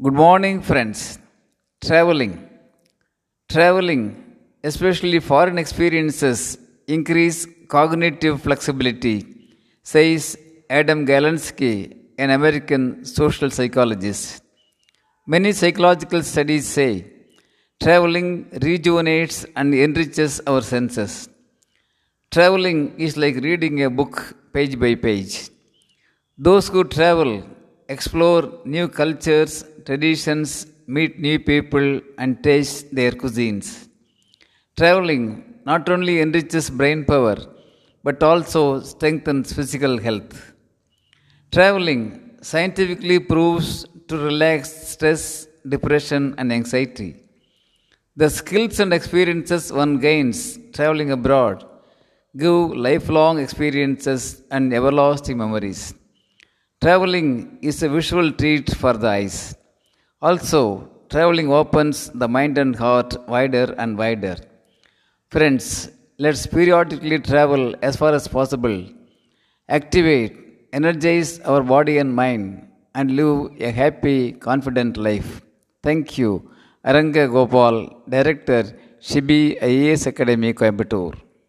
Good morning, friends. Traveling. Traveling, especially foreign experiences, increase cognitive flexibility, says Adam Galinsky, an American social psychologist. Many psychological studies say traveling rejuvenates and enriches our senses. Traveling is like reading a book page by page. Those who travel explore new cultures, traditions, meet new people, and taste their cuisines. Traveling not only enriches brain power but also strengthens physical health. Traveling scientifically proves to relax stress, depression, and anxiety. The skills and experiences one gains traveling abroad give lifelong experiences and everlasting memories. Traveling is a visual treat for the eyes. Also, traveling opens the mind and heart wider and wider. Friends, let's periodically travel as far as possible, activate, energize our body and mind, and live a happy, confident life. Thank you. Aranga Gopal, Director, Shibi IAS Academy, Coimbatore.